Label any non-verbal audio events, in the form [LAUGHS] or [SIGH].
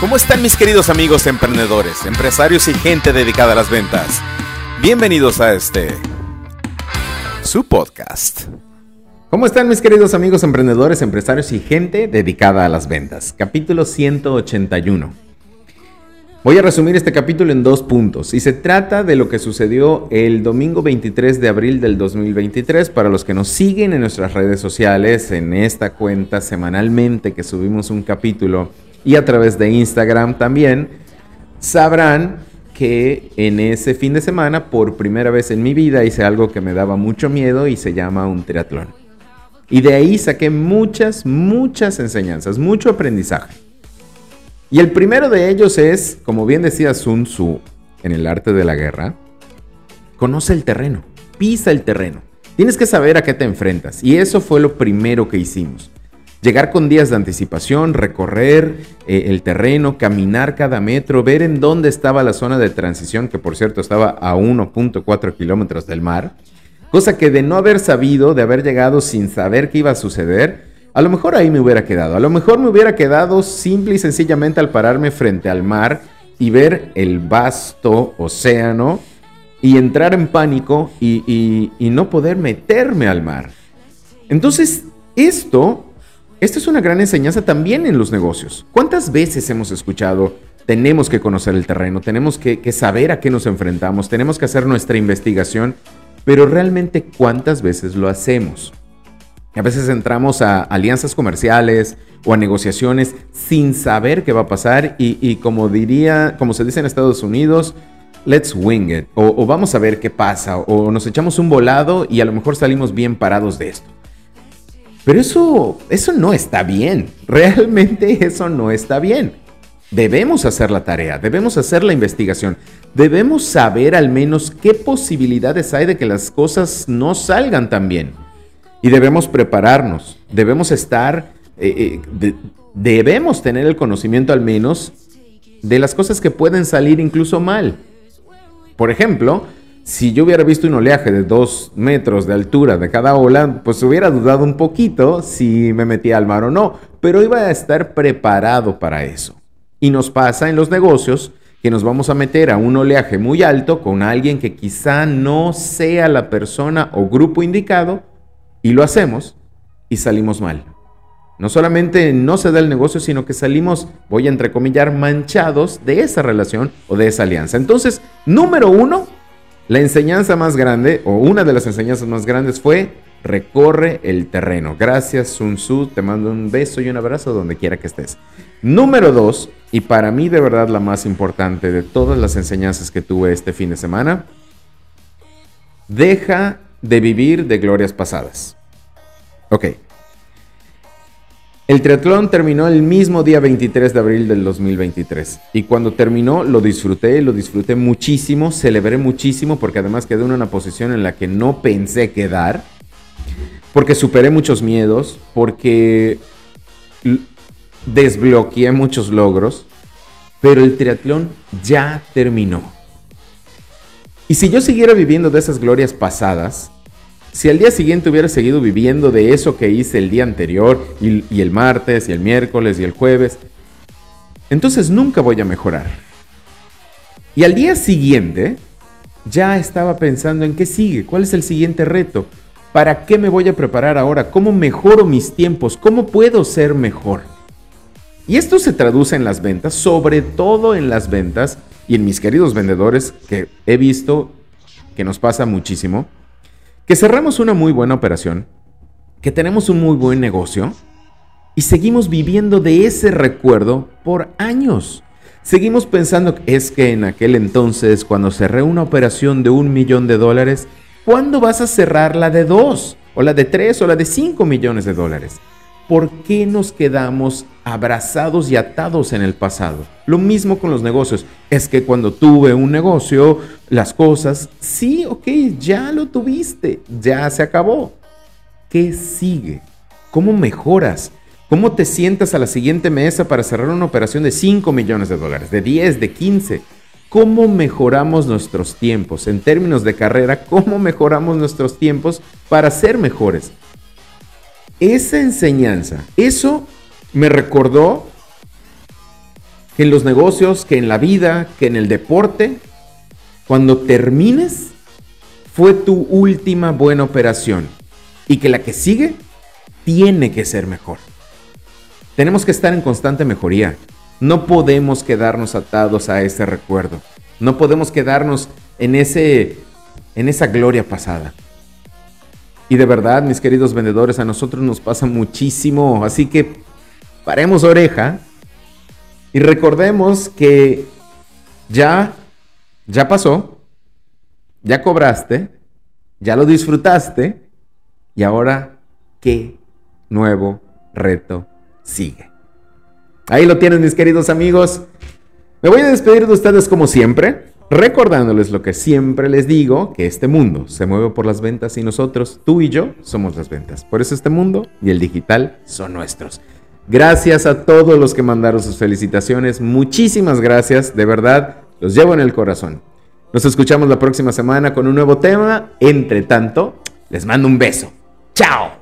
¿Cómo están mis queridos amigos emprendedores, empresarios y gente dedicada a las ventas? Bienvenidos a este, su podcast. ¿Cómo están mis queridos amigos emprendedores, empresarios y gente dedicada a las ventas? Capítulo 181. Voy a resumir este capítulo en dos puntos y se trata de lo que sucedió el domingo 23 de abril del 2023. Para los que nos siguen en nuestras redes sociales, en esta cuenta semanalmente que subimos un capítulo y a través de Instagram también, sabrán que en ese fin de semana, por primera vez en mi vida, hice algo que me daba mucho miedo y se llama un triatlón. Y de ahí saqué muchas, muchas enseñanzas, mucho aprendizaje. Y el primero de ellos es, como bien decía Sun Tzu en el arte de la guerra, conoce el terreno, pisa el terreno. Tienes que saber a qué te enfrentas. Y eso fue lo primero que hicimos. Llegar con días de anticipación, recorrer eh, el terreno, caminar cada metro, ver en dónde estaba la zona de transición, que por cierto estaba a 1.4 kilómetros del mar, cosa que de no haber sabido, de haber llegado sin saber qué iba a suceder, a lo mejor ahí me hubiera quedado. A lo mejor me hubiera quedado simple y sencillamente al pararme frente al mar y ver el vasto océano y entrar en pánico y, y no poder meterme al mar. Entonces, esto esta es una gran enseñanza también en los negocios. ¿Cuántas veces hemos escuchado, tenemos que conocer el terreno, tenemos que, saber a qué nos enfrentamos, tenemos que hacer nuestra investigación, pero realmente cuántas veces lo hacemos? A veces entramos a alianzas comerciales o a negociaciones sin saber qué va a pasar y, como diría, como se dice en Estados Unidos, let's wing it, o, vamos a ver qué pasa, o nos echamos un volado y a lo mejor salimos bien parados de esto. Pero eso, eso no está bien. Realmente [LAUGHS] eso no está bien. Debemos hacer la tarea, debemos hacer la investigación, debemos saber al menos qué posibilidades hay de que las cosas no salgan tan bien. Y debemos prepararnos, debemos estar, eh, eh, debemos tener el conocimiento al menos de las cosas que pueden salir incluso mal. Por ejemplo, si yo hubiera visto un oleaje de dos metros de altura de cada ola, pues hubiera dudado un poquito si me metía al mar o no, pero iba a estar preparado para eso. Y nos pasa en los negocios que nos vamos a meter a un oleaje muy alto con alguien que quizá no sea la persona o grupo indicado y lo hacemos y salimos mal. No solamente no se da el negocio, sino que salimos, voy a entrecomillar, manchados de esa relación o de esa alianza. Entonces, número uno, la enseñanza más grande, o una de las enseñanzas más grandes fue recorre el terreno. Gracias Sun Tzu, te mando un beso y un abrazo donde quiera que estés. Número dos, y para mí de verdad la más importante de todas las enseñanzas que tuve este fin de semana, deja de vivir de glorias pasadas. Ok, el triatlón terminó el mismo día 23 de abril del 2023 y cuando terminó lo disfruté, lo disfruté muchísimo, celebré muchísimo porque además quedé en una posición en la que no pensé quedar, porque superé muchos miedos, porque desbloqueé muchos logros, pero el triatlón ya terminó. Y si yo siguiera viviendo de esas glorias pasadas, si al día siguiente hubiera seguido viviendo de eso que hice el día anterior y, el martes y el miércoles y el jueves, entonces nunca voy a mejorar. Y al día siguiente ya estaba pensando en qué sigue, cuál es el siguiente reto, para qué me voy a preparar ahora, cómo mejoro mis tiempos, cómo puedo ser mejor. Y esto se traduce en las ventas, sobre todo en las ventas y en mis queridos vendedores que he visto que nos pasa muchísimo que cerramos una muy buena operación, que tenemos un muy buen negocio y seguimos viviendo de ese recuerdo por años. Seguimos pensando es que en aquel entonces, cuando cerré una operación de un millón de dólares, ¿cuándo vas a cerrar la de dos? O la de tres o la de cinco millones de dólares. ¿Por qué nos quedamos abrazados y atados en el pasado? Lo mismo con los negocios. Es que cuando tuve un negocio, las cosas, sí, ok, ya lo tuviste, ya se acabó. ¿Qué sigue? ¿Cómo mejoras? ¿Cómo te sientas a la siguiente mesa para cerrar una operación de 5 millones de dólares, de 10, de 15? ¿Cómo mejoramos nuestros tiempos? En términos de carrera, ¿cómo mejoramos nuestros tiempos para ser mejores? Esa enseñanza, eso me recordó que en los negocios, que en la vida, que en el deporte, cuando termines, fue tu última buena operación y que la que sigue tiene que ser mejor. Tenemos que estar en constante mejoría. No podemos quedarnos atados a ese recuerdo. No podemos quedarnos en ese en esa gloria pasada. Y de verdad, mis queridos vendedores, a nosotros nos pasa muchísimo, así que paremos oreja y recordemos que ya ya pasó, ya cobraste, ya lo disfrutaste y ahora qué nuevo reto sigue. Ahí lo tienen mis queridos amigos. Me voy a despedir de ustedes como siempre, recordándoles lo que siempre les digo, que este mundo se mueve por las ventas y nosotros, tú y yo, somos las ventas. Por eso este mundo y el digital son nuestros. Gracias a todos los que mandaron sus felicitaciones. Muchísimas gracias, de verdad, los llevo en el corazón. Nos escuchamos la próxima semana con un nuevo tema. Entre tanto, les mando un beso. ¡Chao!